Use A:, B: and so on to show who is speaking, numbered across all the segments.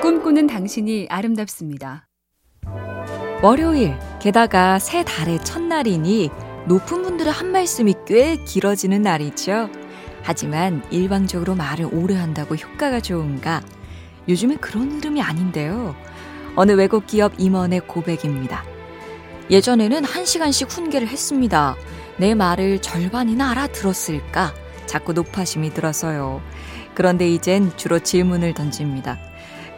A: 꿈꾸는 당신이 아름답습니다.
B: 월요일, 게다가 새 달의 첫날이니 높은 분들의 한 말씀이 꽤 길어지는 날이죠. 하지만 일방적으로 말을 오래 한다고 효과가 좋은가? 요즘엔 그런 흐름이 아닌데요. 어느 외국 기업 임원의 고백입니다. 예전에는 한 시간씩 훈계를 했습니다. 내 말을 절반이나 알아들었을까? 자꾸 높아심이 들어서요. 그런데 이젠 주로 질문을 던집니다.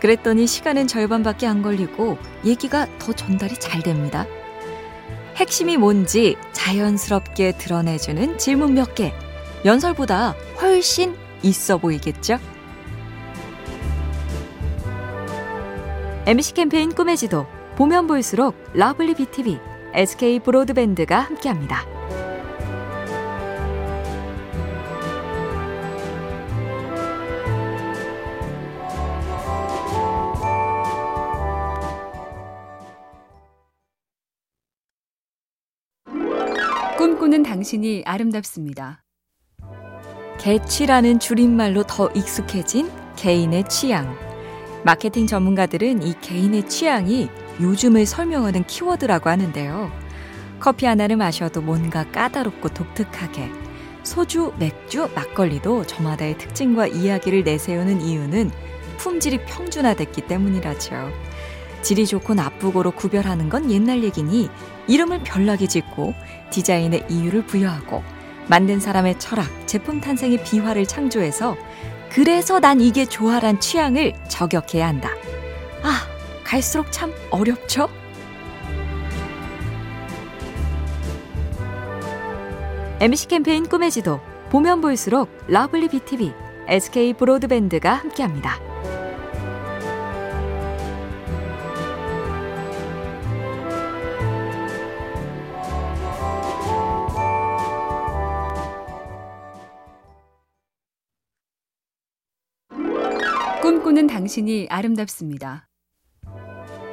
B: 그랬더니 시간은 절반밖에 안 걸리고 얘기가 더 전달이 잘 됩니다. 핵심이 뭔지 자연스럽게 드러내주는 질문 몇 개. 연설보다 훨씬 있어 보이겠죠? MBC 캠페인 꿈의 지도 보면 볼수록 lovely BTV, SK 브로드밴드가 함께합니다.
A: 꿈꾸는 당신이 아름답습니다.
B: 개취라는 줄임말로 더 익숙해진 개인의 취향. 마케팅 전문가들은 이 개인의 취향이 요즘을 설명하는 키워드라고 하는데요. 커피 하나를 마셔도 뭔가 까다롭고 독특하게, 소주, 맥주, 막걸리도 저마다의 특징과 이야기를 내세우는 이유는 품질이 평준화됐기 때문이라죠. 질이 좋고 나쁘고로 구별하는 건 옛날 얘기니 이름을 별나게 짓고 디자인에 이유를 부여하고 만든 사람의 철학, 제품 탄생의 비화를 창조해서 그래서 난 이게 좋아란 취향을 저격해야 한다. 아, 갈수록 참 어렵죠? MBC 캠페인 꿈의 지도 보면 볼수록 lovely BTV, SK 브로드밴드가 함께합니다.
A: 꿈꾸는 당신이 아름답습니다.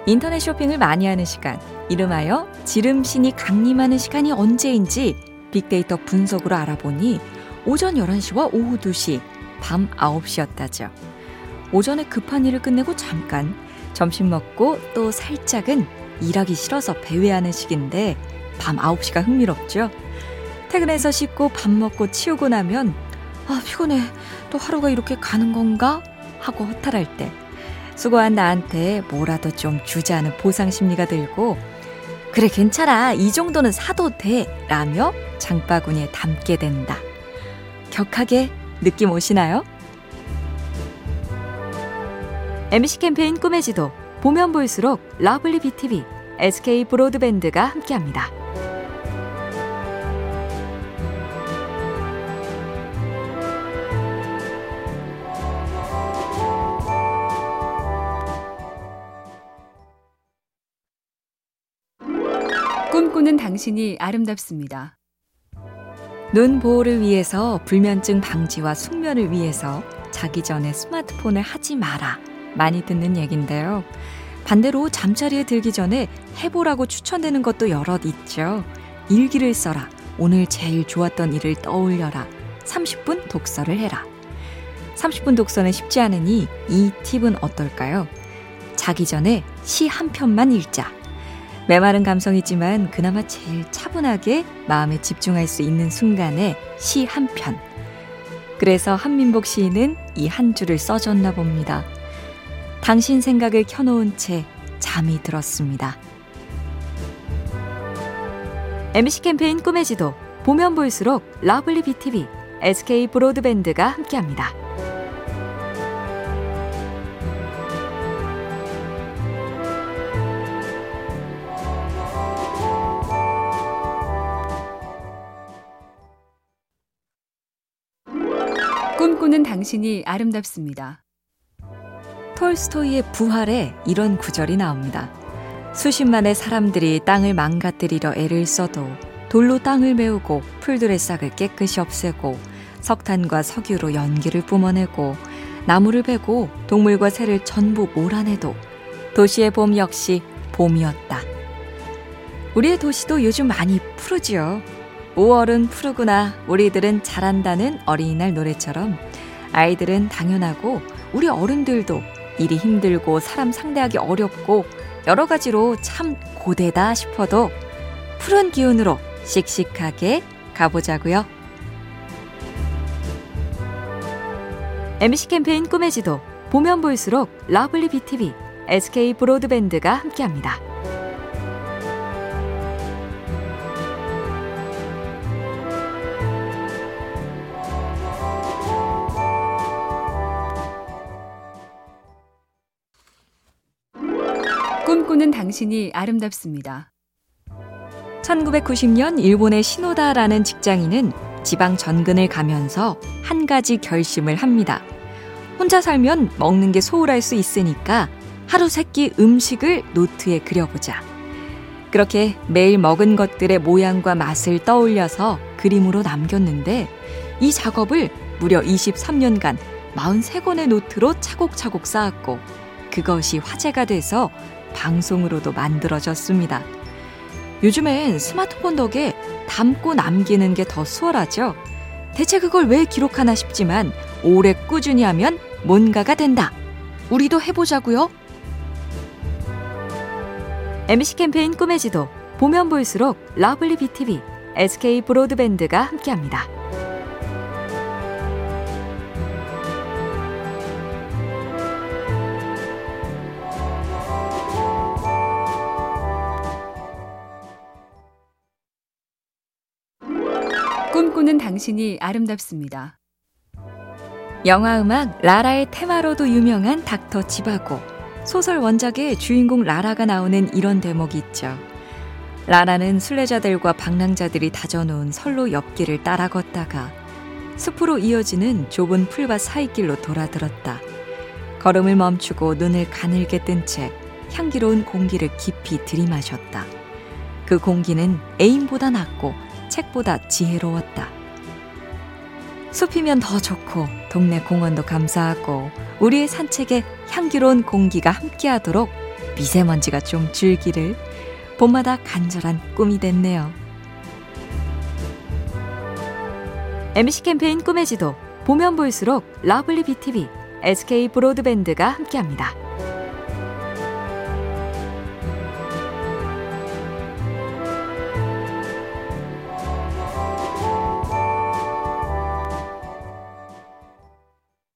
B: 인터넷 쇼핑을 많이 하는 시간, 이름하여 지름신이 강림하는 시간이 언제인지 빅데이터 분석으로 알아보니 오전 11시와 오후 2시, 밤 9시였다죠. 오전에 급한 일을 끝내고 잠깐, 점심 먹고 또 살짝은 일하기 싫어서 배회하는 시기인데 밤 9시가 흥미롭죠. 퇴근해서 씻고 밥 먹고 치우고 나면 아, 피곤해. 또 하루가 이렇게 가는 건가? 하고 허탈할 때 수고한 나한테 뭐라도 좀 주자는 보상 심리가 들고 그래 괜찮아 이 정도는 사도 돼 라며 장바구니에 담게 된다. 격하게 느낌 오시나요? MBC 캠페인 꿈의 지도 보면 볼수록 lovely BTV, SK 브로드밴드가 함께합니다.
A: 당신이 아름답습니다.
B: 눈 보호를 위해서 불면증 방지와 숙면을 위해서 자기 전에 스마트폰을 하지 마라. 많이 듣는 얘긴데요. 반대로 잠자리에 들기 전에 해보라고 추천되는 것도 여럿 있죠. 일기를 써라. 오늘 제일 좋았던 일을 떠올려라. 30분 독서를 해라. 30분 독서는 쉽지 않으니 이 팁은 어떨까요? 자기 전에 시 한 편만 읽자. 메마른 감성이지만 그나마 제일 차분하게 마음에 집중할 수 있는 순간에 시 한 편. 그래서 함민복 시인은 이 한 줄을 써줬나 봅니다. 당신 생각을 켜놓은 채 잠이 들었습니다. MBC 캠페인 꿈의 지도 보면 볼수록 lovely BTV, SK 브로드밴드가 함께합니다.
A: 꿈꾸는 당신이 아름답습니다.
B: 톨스토이의 부활에 이런 구절이 나옵니다. 수십만의 사람들이 땅을 망가뜨리려 애를 써도 돌로 땅을 메우고 풀들의 싹을 깨끗이 없애고 석탄과 석유로 연기를 뿜어내고 나무를 베고 동물과 새를 전부 몰아내도 도시의 봄 역시 봄이었다. 우리의 도시도 요즘 많이 푸르지요. 5월은 푸르구나, 우리들은 자란다는 어린이날 노래처럼 아이들은 당연하고 우리 어른들도 일이 힘들고 사람 상대하기 어렵고 여러 가지로 참 고되다 싶어도 푸른 기운으로 씩씩하게 가보자고요. MBC 캠페인 꿈의 지도 보면 볼수록 lovely BTV, SK 브로드밴드가 함께합니다.
A: 꿈꾸는 당신이 아름답습니다.
B: 1990년 일본의 시노다라는 직장인은 지방 전근을 가면서 한 가지 결심을 합니다. 혼자 살면 먹는 게 소홀할 수 있으니까 하루 세 끼 음식을 노트에 그려보자. 그렇게 매일 먹은 것들의 모양과 맛을 떠올려서 그림으로 남겼는데 이 작업을 무려 23년간 43권의 노트로 차곡차곡 쌓았고 그것이 화제가 돼서 방송으로도 만들어졌습니다. 요즘엔 스마트폰 덕에 담고 남기는 게 더 수월하죠. 대체 그걸 왜 기록하나 싶지만 오래 꾸준히 하면 뭔가가 된다. 우리도 해보자고요. MBC 캠페인 꿈의 지도 보면 볼수록 lovely BTV, SK 브로드밴드가 함께합니다.
A: 꿈꾸는 당신이 아름답습니다.
B: 영화 음악 라라의 테마로도 유명한 닥터 지바고 소설 원작의 주인공 라라가 나오는 이런 대목이 있죠. 라라는 순례자들과 방랑자들이 다져놓은 선로 옆길을 따라 걷다가 숲으로 이어지는 좁은 풀밭 사이길로 돌아들었다. 걸음을 멈추고 눈을 가늘게 뜬 채 향기로운 공기를 깊이 들이마셨다. 그 공기는 애인보다 낫고 책보다 지혜로웠다. 숲이면 더 좋고 동네 공원도 감사하고 우리의 산책에 향기로운 공기가 함께하도록 미세먼지가 좀 줄기를 봄마다 간절한 꿈이 됐네요. MBC 캠페인 꿈의 지도 보면 볼수록 lovely BTV, SK 브로드밴드가 함께합니다.